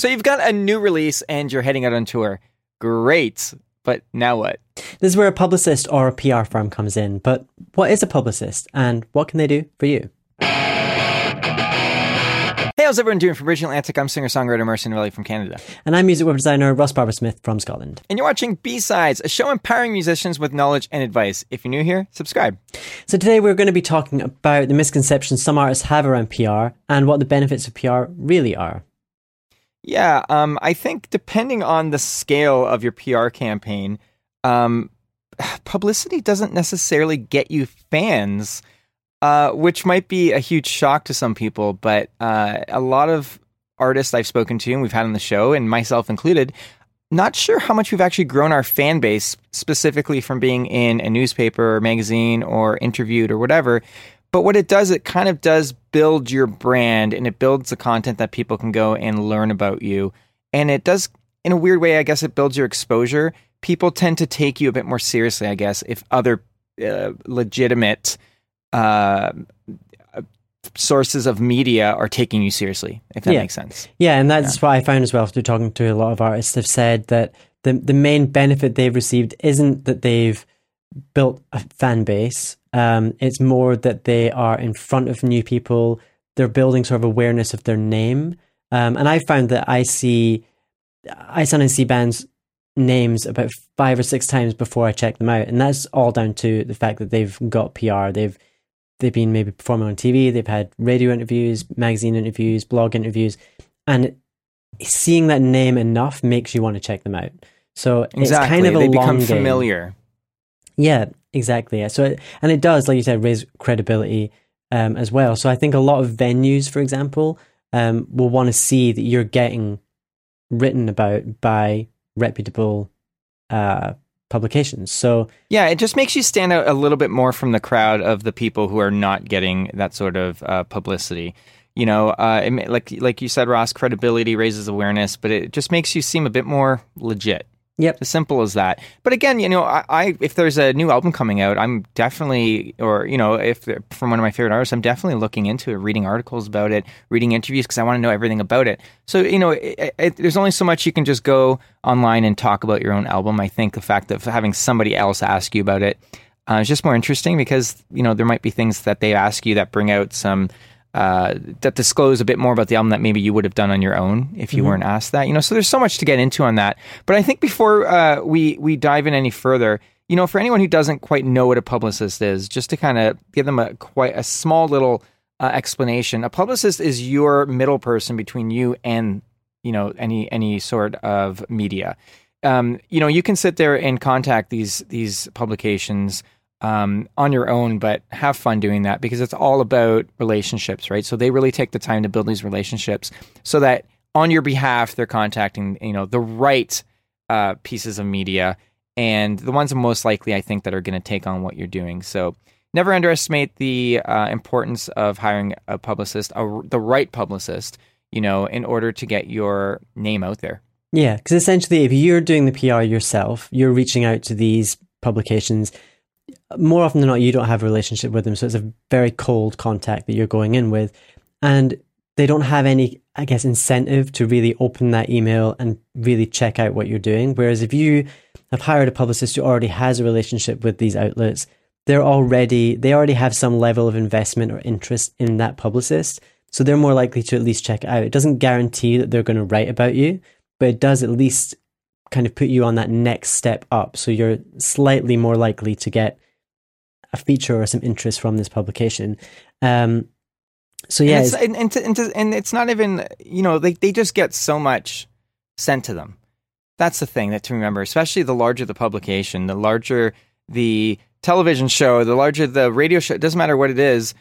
So you've got a new release and you're heading out on tour. Great. But now what? This is where a publicist or a PR firm comes in. But what is a publicist and what can they do for you? Hey, how's everyone doing? From Bridge the Atlantic, I'm singer-songwriter Mercy Novelli from Canada. And I'm music web designer Ross Barber Smith from Scotland. And you're watching B-Sides, a show empowering musicians with knowledge and advice. If you're new here, subscribe. So today we're going to be talking about the misconceptions some artists have around PR and what the benefits of PR really are. Yeah, um, I think depending on the scale of your PR campaign, um, publicity doesn't necessarily get you fans, uh, which might be a huge shock to some people. But uh, a lot of artists I've spoken to and we've had on the show, and myself included, not sure how much we've actually grown our fan base specifically from being in a newspaper or magazine or interviewed or whatever. But what it does, it kind of does build your brand and it builds the content that people can go and learn about you. And it does, in a weird way, I guess it builds your exposure. People tend to take you a bit more seriously, I guess, if other uh, legitimate uh, sources of media are taking you seriously, if that Yeah. makes sense. Yeah, and that's what I found as well through talking to a lot of artists have said that the the main benefit they've received isn't that they've built a fan base. Um, it's more that they are in front of new people. They're building sort of awareness of their name. Um, and I found that I see, I sometimes see bands names about five or six times before I check them out, and that's all down to the fact that they've got PR. They've they've been maybe performing on TV. They've had radio interviews, magazine interviews, blog interviews, and seeing that name enough makes you want to check them out. So Exactly. it's kind of a they long become game. familiar. Yeah, exactly. Yeah. So, it, and it does, like you said, raise credibility um, as well. So I think a lot of venues, for example, um, will want to see that you're getting written about by reputable uh, publications. So Yeah, it just makes you stand out a little bit more from the crowd of the people who are not getting that sort of uh, publicity. You know, uh, it, like like you said, Ross, credibility raises awareness, but it just makes you seem a bit more legit. Yep. as simple as that. But again, you know, I, I if there's a new album coming out, I'm definitely, or you know, if from one of my favorite artists, I'm definitely looking into it, reading articles about it, reading interviews because I want to know everything about it. So you know, it, it, there's only so much you can just go online and talk about your own album. I think the fact of having somebody else ask you about it uh, is just more interesting because you know there might be things that they ask you that bring out some uh, that disclose a bit more about the album that maybe you would have done on your own if you weren't asked that. You know, so there's so much to get into on that. But I think before uh, we we dive in any further, you know, for anyone who doesn't quite know what a publicist is, just to kind of give them a quite a small little uh, explanation, a publicist is your middle person between you and you know any any sort of media. Um, you know, you can sit there and contact these these publications um, on your own, but have fun doing that because it's all about relationships, right? So they really take the time to build these relationships so that on your behalf they're contacting you know the right uh, pieces of media and the ones most likely I think that are going to take on what you're doing. So never underestimate the uh, importance of hiring a publicist, a, the right publicist, you know, in order to get your name out there. Yeah, because essentially, if you're doing the PR yourself, you're reaching out to these publications. More often than not, you don't have a relationship with them, so it's a very cold contact that you're going in with, and they don't have any, I guess, incentive to really open that email and really check out what you're doing. Whereas if you have hired a publicist who already has a relationship with these outlets, they're already they already have some level of investment or interest in that publicist, so they're more likely to at least check it out. It doesn't guarantee that they're going to write about you, but it does at least kind of put you on that next step up. So you're slightly more likely to get a feature or some interest from this publication. Um, so yeah, and it's, and, and, to, and, to, and it's not even you know they they just get so much sent to them. That's the thing that to remember, especially the larger the publication, the larger the television show, the larger the radio show. It doesn't matter what it is.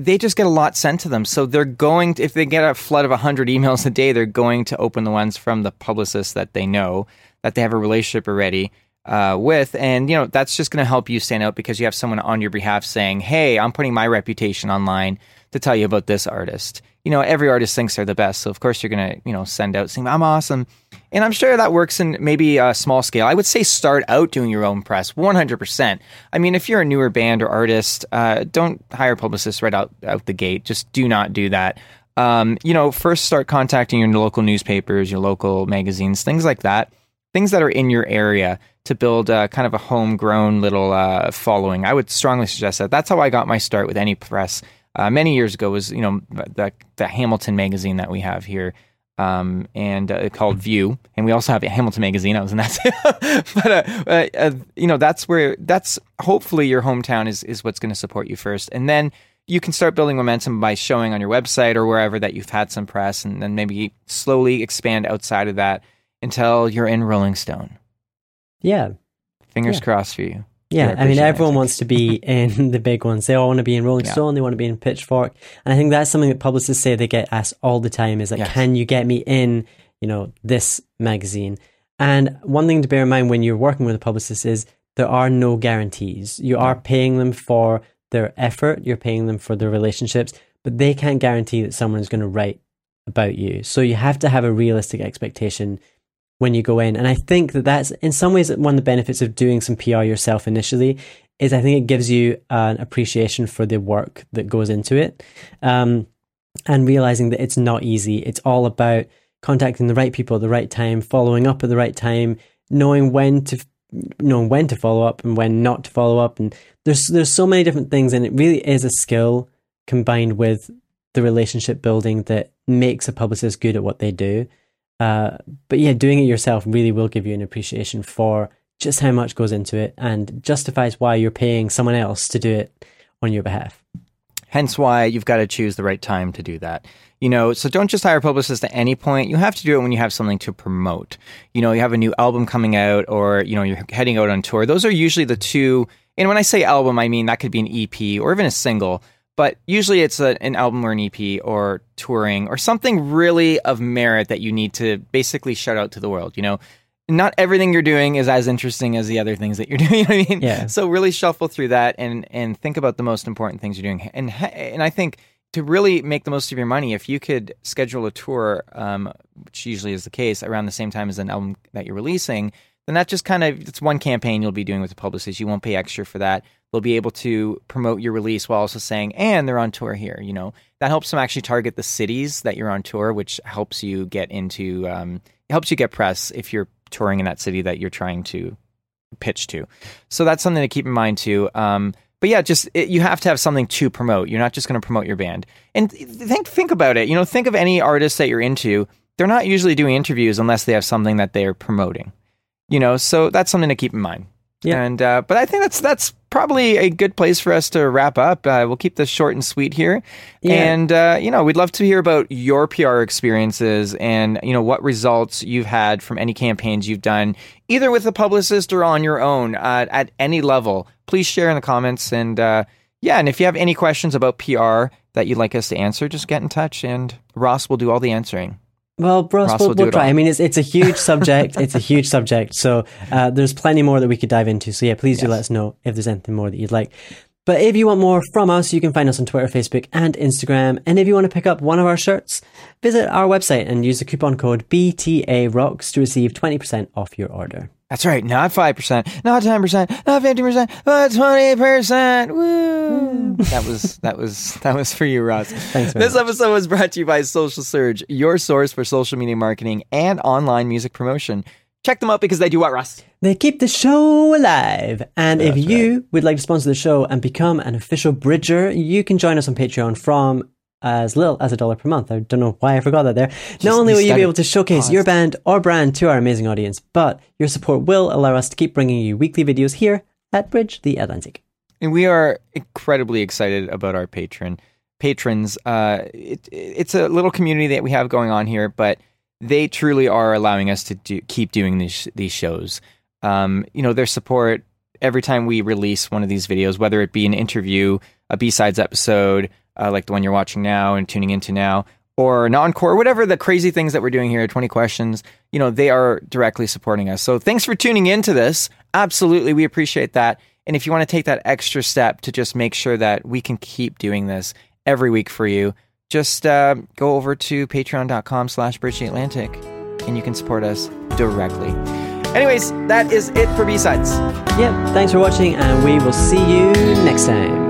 They just get a lot sent to them. So they're going to, if they get a flood of 100 emails a day, they're going to open the ones from the publicist that they know, that they have a relationship already uh, with. And, you know, that's just going to help you stand out because you have someone on your behalf saying, hey, I'm putting my reputation online to tell you about this artist. You know, every artist thinks they're the best. So, of course, you're going to, you know, send out saying, I'm awesome. And I'm sure that works in maybe a small scale. I would say start out doing your own press 100%. I mean, if you're a newer band or artist, uh, don't hire publicists right out, out the gate. Just do not do that. Um, you know, first start contacting your local newspapers, your local magazines, things like that, things that are in your area to build uh, kind of a homegrown little uh, following. I would strongly suggest that. That's how I got my start with any press uh, many years ago. Was you know the the Hamilton magazine that we have here. Um, and uh, called View, and we also have Hamilton magazine. I was in that, but uh, uh, uh, you know that's where that's hopefully your hometown is is what's going to support you first, and then you can start building momentum by showing on your website or wherever that you've had some press, and then maybe slowly expand outside of that until you're in Rolling Stone. Yeah. Fingers Yeah. crossed for you. Yeah, I mean, everyone wants to be in the big ones. They all want to be in Rolling Yeah. Stone. They want to be in Pitchfork, and I think that's something that publicists say they get asked all the time: is like, Yes. "Can you get me in, you know, this magazine?" And one thing to bear in mind when you're working with a publicist is there are no guarantees. You are paying them for their effort. You're paying them for their relationships, but they can't guarantee that someone is going to write about you. So you have to have a realistic expectation when you go in. And I think that that's in some ways one of the benefits of doing some PR yourself initially is I think it gives you an appreciation for the work that goes into it. Um, and realizing that it's not easy. It's all about contacting the right people at the right time, following up at the right time, knowing when to knowing when to follow up and when not to follow up. And there's there's so many different things, and it really is a skill combined with the relationship building that makes a publicist good at what they do. Uh, but yeah, doing it yourself really will give you an appreciation for just how much goes into it and justifies why you're paying someone else to do it on your behalf. Hence why you've got to choose the right time to do that. You know, so don't just hire a publicist at any point. You have to do it when you have something to promote. You know, you have a new album coming out or, you know, you're heading out on tour. Those are usually the two. And when I say album, I mean that could be an EP or even a single, but usually it's a, an album or an EP or touring or something really of merit that you need to basically shout out to the world. You know, not everything you're doing is as interesting as the other things that you're doing. You know I mean? Yeah. So really shuffle through that and and think about the most important things you're doing. And and I think to really make the most of your money, if you could schedule a tour, um, which usually is the case, around the same time as an album that you're releasing, then that just kind of it's one campaign you'll be doing with the publicist. You won't pay extra for that. They'll be able to promote your release while also saying, and they're on tour here. You know that helps them actually target the cities that you're on tour, which helps you get into um, helps you get press if you're touring in that city that you're trying to pitch to. So that's something to keep in mind too. Um, but yeah, just it, you have to have something to promote. You're not just going to promote your band. And think think about it. You know, think of any artist that you're into. They're not usually doing interviews unless they have something that they're promoting. You know, so that's something to keep in mind. Yeah. And uh, but I think that's that's probably a good place for us to wrap up. Uh, we'll keep this short and sweet here. Yeah. And uh, you know, we'd love to hear about your PR experiences and you know what results you've had from any campaigns you've done, either with a publicist or on your own uh, at any level. Please share in the comments. And uh, yeah, and if you have any questions about PR that you'd like us to answer, just get in touch, and Ross will do all the answering. Well, Ross, Ross we'll, we'll try. all. I mean, it's it's a huge subject. it's a huge subject. So uh, there's plenty more that we could dive into. So yeah, please do let us know if there's anything more that you'd like. But if you want more from us, you can find us on Twitter, Facebook, and Instagram. And if you want to pick up one of our shirts, visit our website and use the coupon code BTA Rocks to receive 20% off your order. That's right. Not five percent, not ten percent, not fifty percent, but twenty percent. Woo! Mm. that was that was that was for you, Ross. Thanks This much. episode was brought to you by Social Surge, your source for social media marketing and online music promotion. Check them out because they do what, Ross? They keep the show alive. And if you would like to sponsor the show and become an official bridger, you can join us on Patreon from as little as a dollar per month. I don't know why I forgot that there. Not only will you be able to showcase Paused. your band or brand to our amazing audience, but your support will allow us to keep bringing you weekly videos here at Bridge the Atlantic. And we are incredibly excited about our patron patrons. Uh, it, it's a little community that we have going on here, but they truly are allowing us to do, keep doing these these shows. Um, you know, their support every time we release one of these videos, whether it be an interview, a B sides episode, uh, like the one you're watching now and tuning into now, or an encore, whatever the crazy things that we're doing here, 20 questions, you know, they are directly supporting us. So thanks for tuning into this. Absolutely, we appreciate that. And if you want to take that extra step to just make sure that we can keep doing this every week for you, just uh, go over to patreon.com slash bridge the atlantic and you can support us directly. Anyways, that is it for B-Sides. Yep. Thanks for watching, and we will see you next time.